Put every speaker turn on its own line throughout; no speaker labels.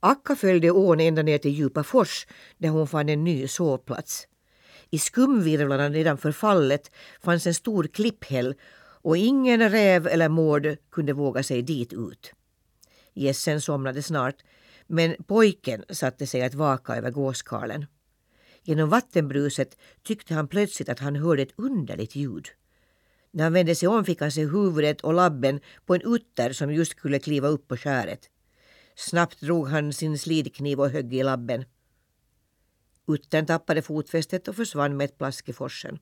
Akka följde ån ända ner till djupa fors där hon fann en ny sovplats. I skumvirvlarna nedanför fallet fanns en stor klipphäll och ingen räv eller mård kunde våga sig dit ut. Gässen somnade snart men pojken satte sig att vaka över gåskarlen. Genom vattenbruset tyckte han plötsligt att han hörde ett underligt ljud. När han vände sig om fick han se huvudet och labben på en utter som just skulle kliva upp på skäret. Snabbt drog han sin slidkniv och högg i labben. Uttern tappade fotfästet och försvann med ett plask i forsen.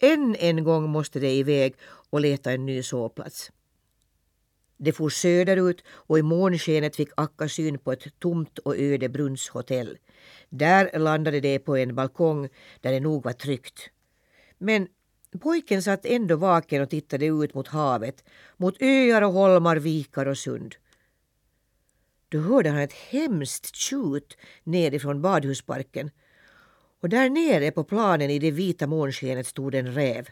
Än en gång måste de iväg och leta en ny sovplats. De for söderut och i månskenet fick Akka syn på ett tomt och öde brunnshotell. Där landade de på en balkong där det nog var tryggt. Men pojken satt ändå vaken och tittade ut mot havet, mot öar och holmar, vikar och sund. Då hörde han ett hemskt tjut nerifrån badhusparken och där nere på planen i det vita månskenet stod en räv.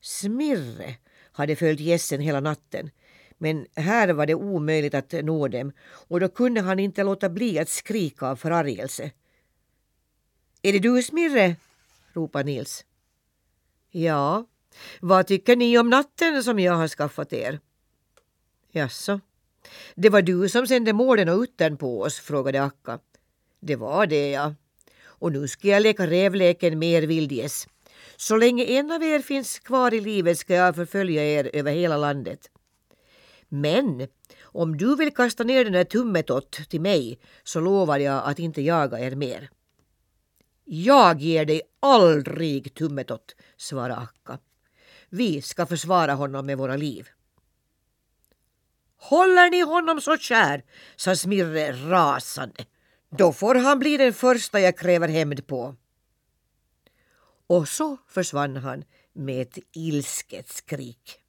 Smirre hade följt gässen hela natten men här var det omöjligt att nå dem och då kunde han inte låta bli att skrika av förargelse. Är det du Smirre? ropade Nils. Ja, vad tycker ni om natten som jag har skaffat er? Jaså, det var du som sände mården och uttern på oss, frågade Akka. Det var det, ja. Och nu ska jag leka rävleken med er vildgäss. Så länge en av er finns kvar i livet ska jag förfölja er över hela landet. Men om du vill kasta ner den där tummetott till mig så lovar jag att inte jaga er mer. Jag ger dig aldrig tummetott, svarade Akka. Vi ska försvara honom med våra liv. Håller ni honom så kär, sa Smirre rasande. Då får han bli den första jag kräver hämnd på. Och så försvann han med ett ilsket skrik.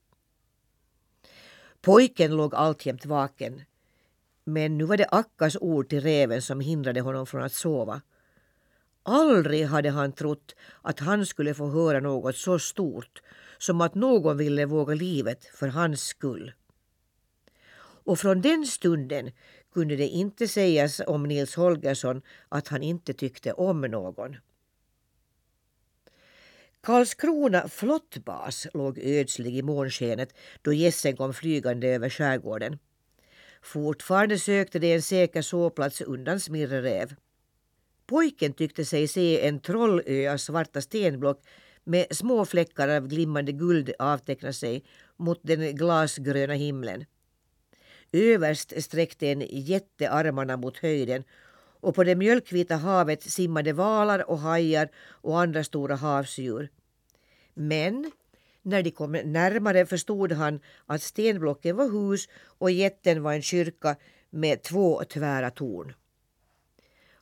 Pojken låg alltjämt vaken. Men nu var det Akkas ord till räven som hindrade honom från att sova. Aldrig hade han trott att han skulle få höra något så stort som att någon ville våga livet för hans skull. Och från den stunden kunde det inte sägas om Nils Holgersson att han inte tyckte om någon. Karlskrona flottbas låg ödslig i månskenet då gässen kom flygande över skärgården. Fortfarande sökte de en säker sovplats undan Smirre räv. Pojken tyckte sig se en trollö av svarta stenblock med små fläckar av glimmande guld avteckna sig mot den glasgröna himlen. Överst sträckte en jätte armarna mot höjden och på det mjölkvita havet simmade valar och hajar och andra stora havsdjur. Men när de kom närmare förstod han att stenblocken var hus och jätten var en kyrka med två tvära torn.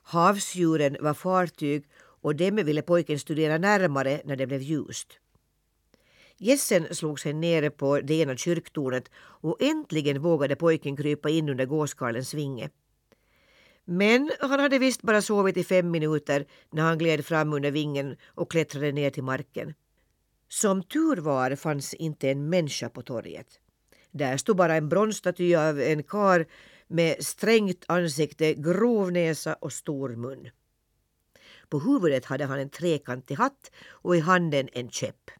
Havsdjuren var fartyg och dem ville pojken studera närmare när det blev ljust. Gässen slog sig nere på det ena kyrktornet och äntligen vågade pojken krypa in under gåskarlens vinge. Men han hade visst bara sovit i fem minuter när han gled fram under vingen och klättrade ner till marken. Som tur var fanns inte en människa på torget. Där stod bara en bronsstaty av en kar med strängt ansikte, grov näsa och stor mun. På huvudet hade han en trekantig hatt och i handen en käpp.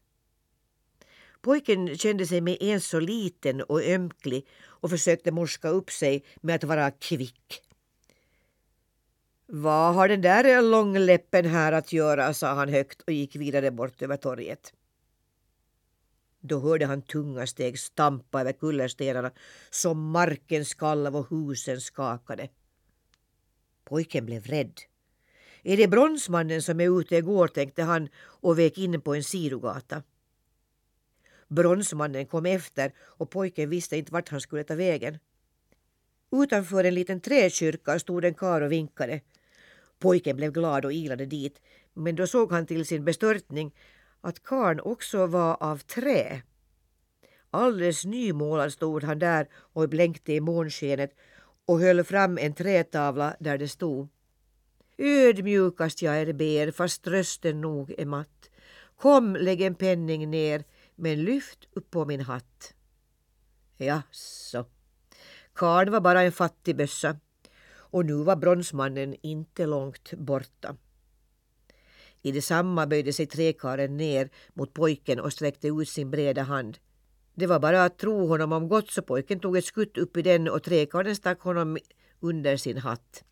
Pojken kände sig med en så liten och ömklig och försökte morska upp sig med att vara kvick. Vad har den där långläppen här att göra, sa han högt och gick vidare bort över torget. Då hörde han tunga steg stampa över kullerstenarna som marken skalv och husen skakade. Pojken blev rädd. Är det bronsmannen som är ute igår, tänkte han och vek in på en sidogata. Bronsmannen kom efter och pojken visste inte vart han skulle ta vägen. Utanför en liten träkyrka stod en kar och vinkade. Pojken blev glad och ilade dit men då såg han till sin bestörtning att karn också var av trä. Alldeles nymålad stod han där och blänkte i månskenet och höll fram en trätavla där det stod Ödmjukast jag er ber fast rösten nog är matt. Kom, lägg en penning ner men lyft upp på min hatt. Jaså. karln var bara en fattig bössa och nu var bronsmannen inte långt borta. I detsamma böjde sig trekaren ner mot pojken och sträckte ut sin breda hand. Det var bara att tro honom om gott så pojken tog ett skutt upp i den och trekaren stack honom under sin hatt.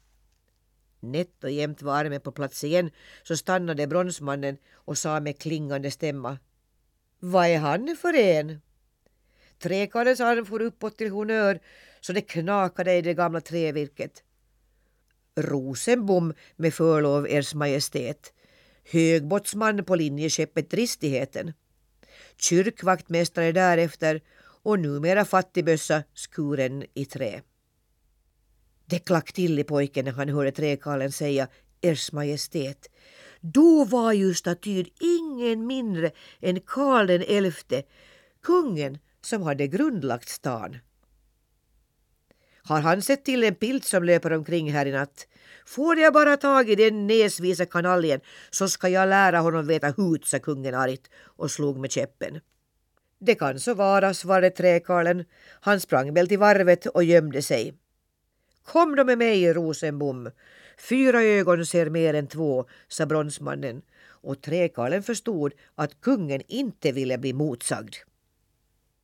Nätt och jämnt var armen på plats igen så stannade bronsmannen och sa med klingande stämma. Vad är han för en? Träkarlens arm for uppåt till honör så det knakade i det gamla trävirket. Rosenbom med förlov, Ers Majestät. Högbåtsman på linjeskeppet Dristigheten. Kyrkvaktmästare därefter och numera fattigbössa skuren i trä. Det klack till i pojken när han hörde träkarlen säga Ers Majestät. Då var ju statyn ingen mindre än Karl den elfte, kungen som hade grundlagt stan. Har han sett till en pilt som löper omkring här i natt? Får jag bara tag i den näsvisa kanaljen så ska jag lära honom veta hut, sa kungen argt och slog med käppen. Det kan så vara, svarade träkarlen. Han sprang väl till varvet och gömde sig. Kom då med mig, Rosenbom. Fyra ögon ser mer än två, sa bronsmannen och träkarlen förstod att kungen inte ville bli motsagd.